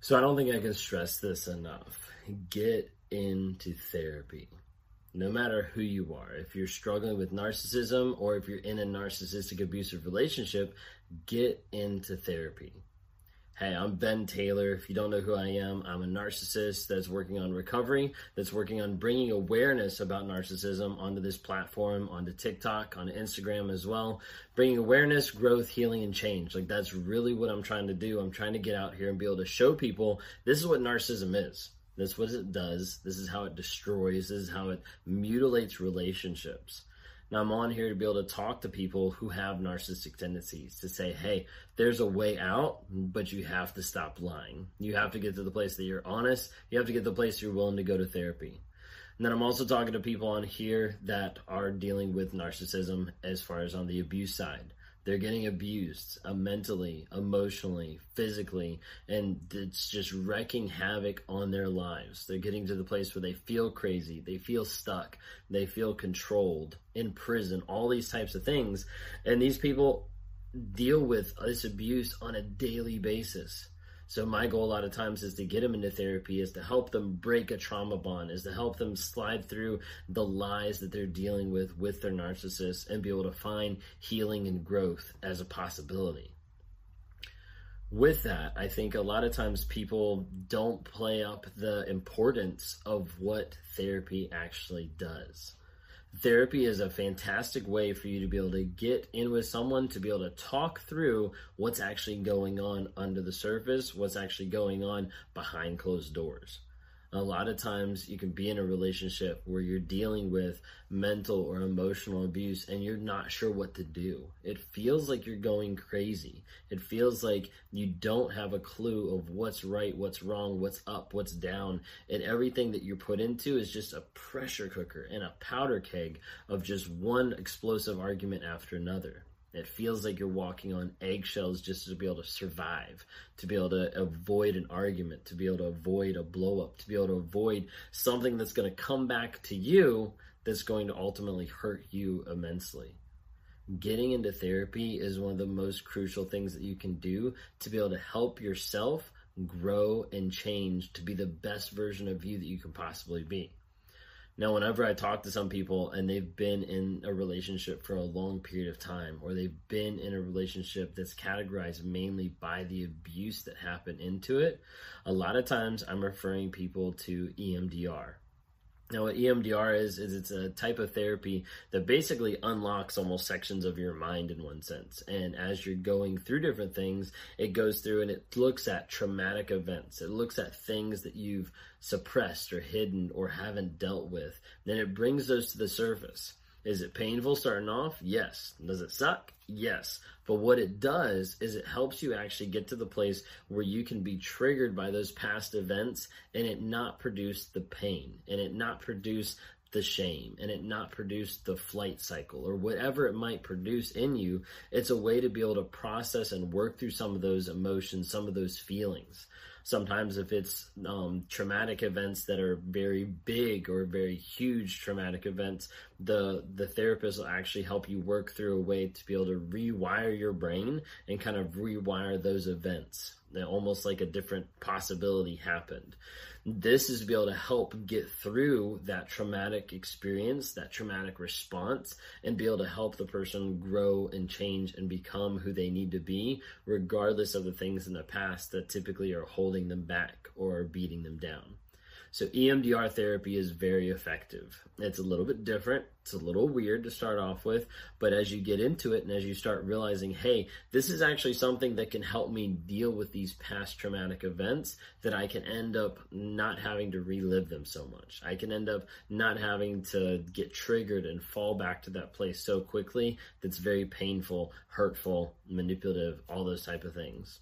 So I don't think I can stress this enough. Get into therapy. No matter who you are, if you're struggling with narcissism or if you're in a narcissistic abusive relationship, get into therapy. Hey, I'm Ben Taylor. If you don't know who I am, I'm a narcissist that's working on recovery, that's working on bringing awareness about narcissism onto this platform, onto TikTok, on Instagram as well. Bringing awareness, growth, healing, and change. Like that's really what I'm trying to do. I'm trying to get out here and be able to show people this is what narcissism is. This is what it does. This is how it destroys. This is how it mutilates relationships. Now, I'm on here to be able to talk to people who have narcissistic tendencies to say, hey, there's a way out, but you have to stop lying. You have to get to the place that you're honest. You have to get to the place you're willing to go to therapy. And then I'm also talking to people on here that are dealing with narcissism as far as on the abuse side. They're getting abused uh, mentally, emotionally, physically, and it's just wrecking havoc on their lives. They're getting to the place where they feel crazy, they feel stuck, they feel controlled, in prison, all these types of things. And these people deal with this abuse on a daily basis. So my goal a lot of times is to get them into therapy, is to help them break a trauma bond, is to help them slide through the lies that they're dealing with with their narcissist and be able to find healing and growth as a possibility. With that, I think a lot of times people don't play up the importance of what therapy actually does therapy is a fantastic way for you to be able to get in with someone to be able to talk through what's actually going on under the surface, what's actually going on behind closed doors a lot of times you can be in a relationship where you're dealing with mental or emotional abuse and you're not sure what to do. It feels like you're going crazy. It feels like you don't have a clue of what's right, what's wrong, what's up, what's down, and everything that you're put into is just a pressure cooker and a powder keg of just one explosive argument after another. It feels like you're walking on eggshells just to be able to survive, to be able to avoid an argument, to be able to avoid a blowup, to be able to avoid something that's going to come back to you that's going to ultimately hurt you immensely. Getting into therapy is one of the most crucial things that you can do to be able to help yourself grow and change to be the best version of you that you can possibly be. Now, whenever I talk to some people and they've been in a relationship for a long period of time, or they've been in a relationship that's categorized mainly by the abuse that happened into it, a lot of times I'm referring people to EMDR, now, what EMDR is, is it's a type of therapy that basically unlocks almost sections of your mind in one sense. And as you're going through different things, it goes through and it looks at traumatic events. It looks at things that you've suppressed or hidden or haven't dealt with. Then it brings those to the surface. Is it painful starting off? Yes. Does it suck? Yes. But what it does is it helps you actually get to the place where you can be triggered by those past events and it not produce the pain and it not produce the shame and it not produce the flight cycle or whatever it might produce in you. It's a way to be able to process and work through some of those emotions, some of those feelings sometimes if it's um, traumatic events that are very big or very huge traumatic events the the therapist will actually help you work through a way to be able to rewire your brain and kind of rewire those events almost like a different possibility happened this is to be able to help get through that traumatic experience, that traumatic response, and be able to help the person grow and change and become who they need to be, regardless of the things in the past that typically are holding them back or beating them down. So EMDR therapy is very effective. It's a little bit different. It's a little weird to start off with, but as you get into it and as you start realizing, hey, this is actually something that can help me deal with these past traumatic events, that I can end up not having to relive them so much. I can end up not having to get triggered and fall back to that place so quickly that's very painful, hurtful, manipulative, all those type of things.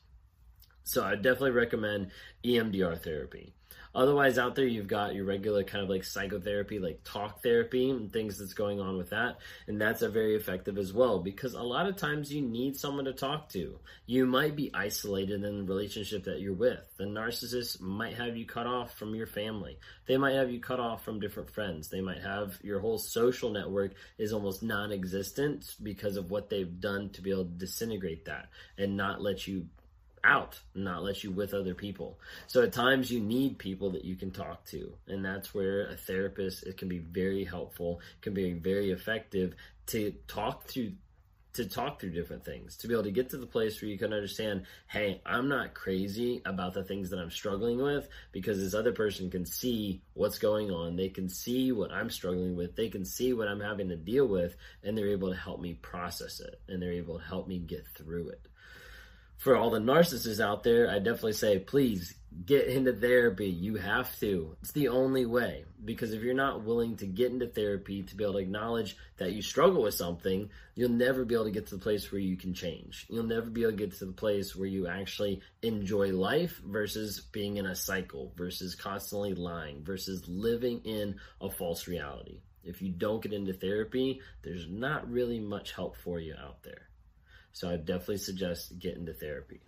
So I definitely recommend EMDR therapy. Otherwise, out there, you've got your regular kind of like psychotherapy, like talk therapy, and things that's going on with that. And that's a very effective as well because a lot of times you need someone to talk to. You might be isolated in the relationship that you're with. The narcissist might have you cut off from your family. They might have you cut off from different friends. They might have your whole social network is almost non existent because of what they've done to be able to disintegrate that and not let you out, and not let you with other people. So at times you need people that you can talk to. And that's where a therapist, it can be very helpful, can be very effective to talk through to talk through different things, to be able to get to the place where you can understand, hey, I'm not crazy about the things that I'm struggling with because this other person can see what's going on. They can see what I'm struggling with. They can see what I'm having to deal with, and they're able to help me process it and they're able to help me get through it for all the narcissists out there, I definitely say, please get into therapy. You have to. It's the only way. Because if you're not willing to get into therapy to be able to acknowledge that you struggle with something, you'll never be able to get to the place where you can change. You'll never be able to get to the place where you actually enjoy life versus being in a cycle, versus constantly lying, versus living in a false reality. If you don't get into therapy, there's not really much help for you out there. So I definitely suggest getting to therapy.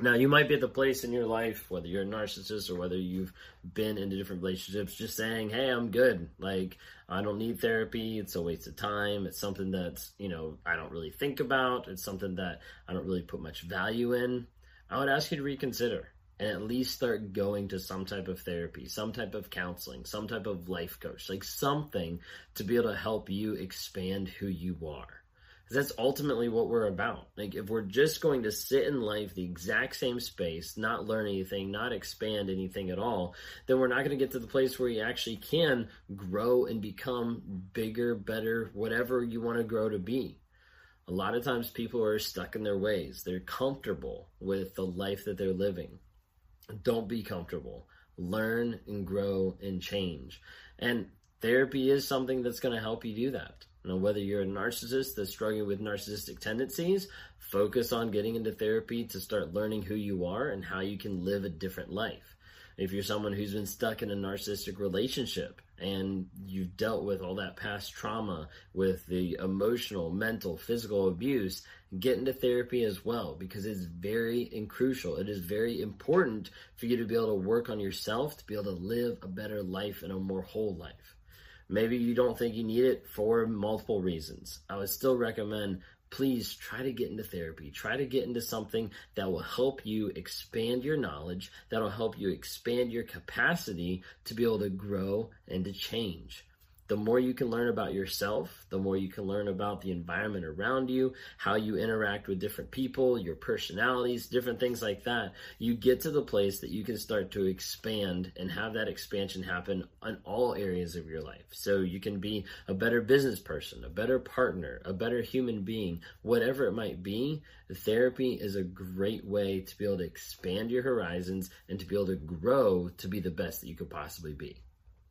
Now, you might be at the place in your life, whether you're a narcissist or whether you've been into different relationships, just saying, Hey, I'm good. Like, I don't need therapy. It's a waste of time. It's something that's, you know, I don't really think about. It's something that I don't really put much value in. I would ask you to reconsider and at least start going to some type of therapy, some type of counseling, some type of life coach, like something to be able to help you expand who you are that's ultimately what we're about. Like, if we're just going to sit in life the exact same space, not learn anything, not expand anything at all, then we're not going to get to the place where you actually can grow and become bigger, better, whatever you want to grow to be. A lot of times people are stuck in their ways. They're comfortable with the life that they're living. Don't be comfortable. Learn and grow and change. And therapy is something that's going to help you do that. Whether you're a narcissist that's struggling with narcissistic tendencies, focus on getting into therapy to start learning who you are and how you can live a different life. If you're someone who's been stuck in a narcissistic relationship and you've dealt with all that past trauma with the emotional, mental, physical abuse, get into therapy as well because it's very and crucial. It is very important for you to be able to work on yourself to be able to live a better life and a more whole life. Maybe you don't think you need it for multiple reasons. I would still recommend please try to get into therapy. Try to get into something that will help you expand your knowledge, that'll help you expand your capacity to be able to grow and to change the more you can learn about yourself, the more you can learn about the environment around you, how you interact with different people, your personalities, different things like that, you get to the place that you can start to expand and have that expansion happen on all areas of your life. So you can be a better business person, a better partner, a better human being, whatever it might be. Therapy is a great way to be able to expand your horizons and to be able to grow to be the best that you could possibly be.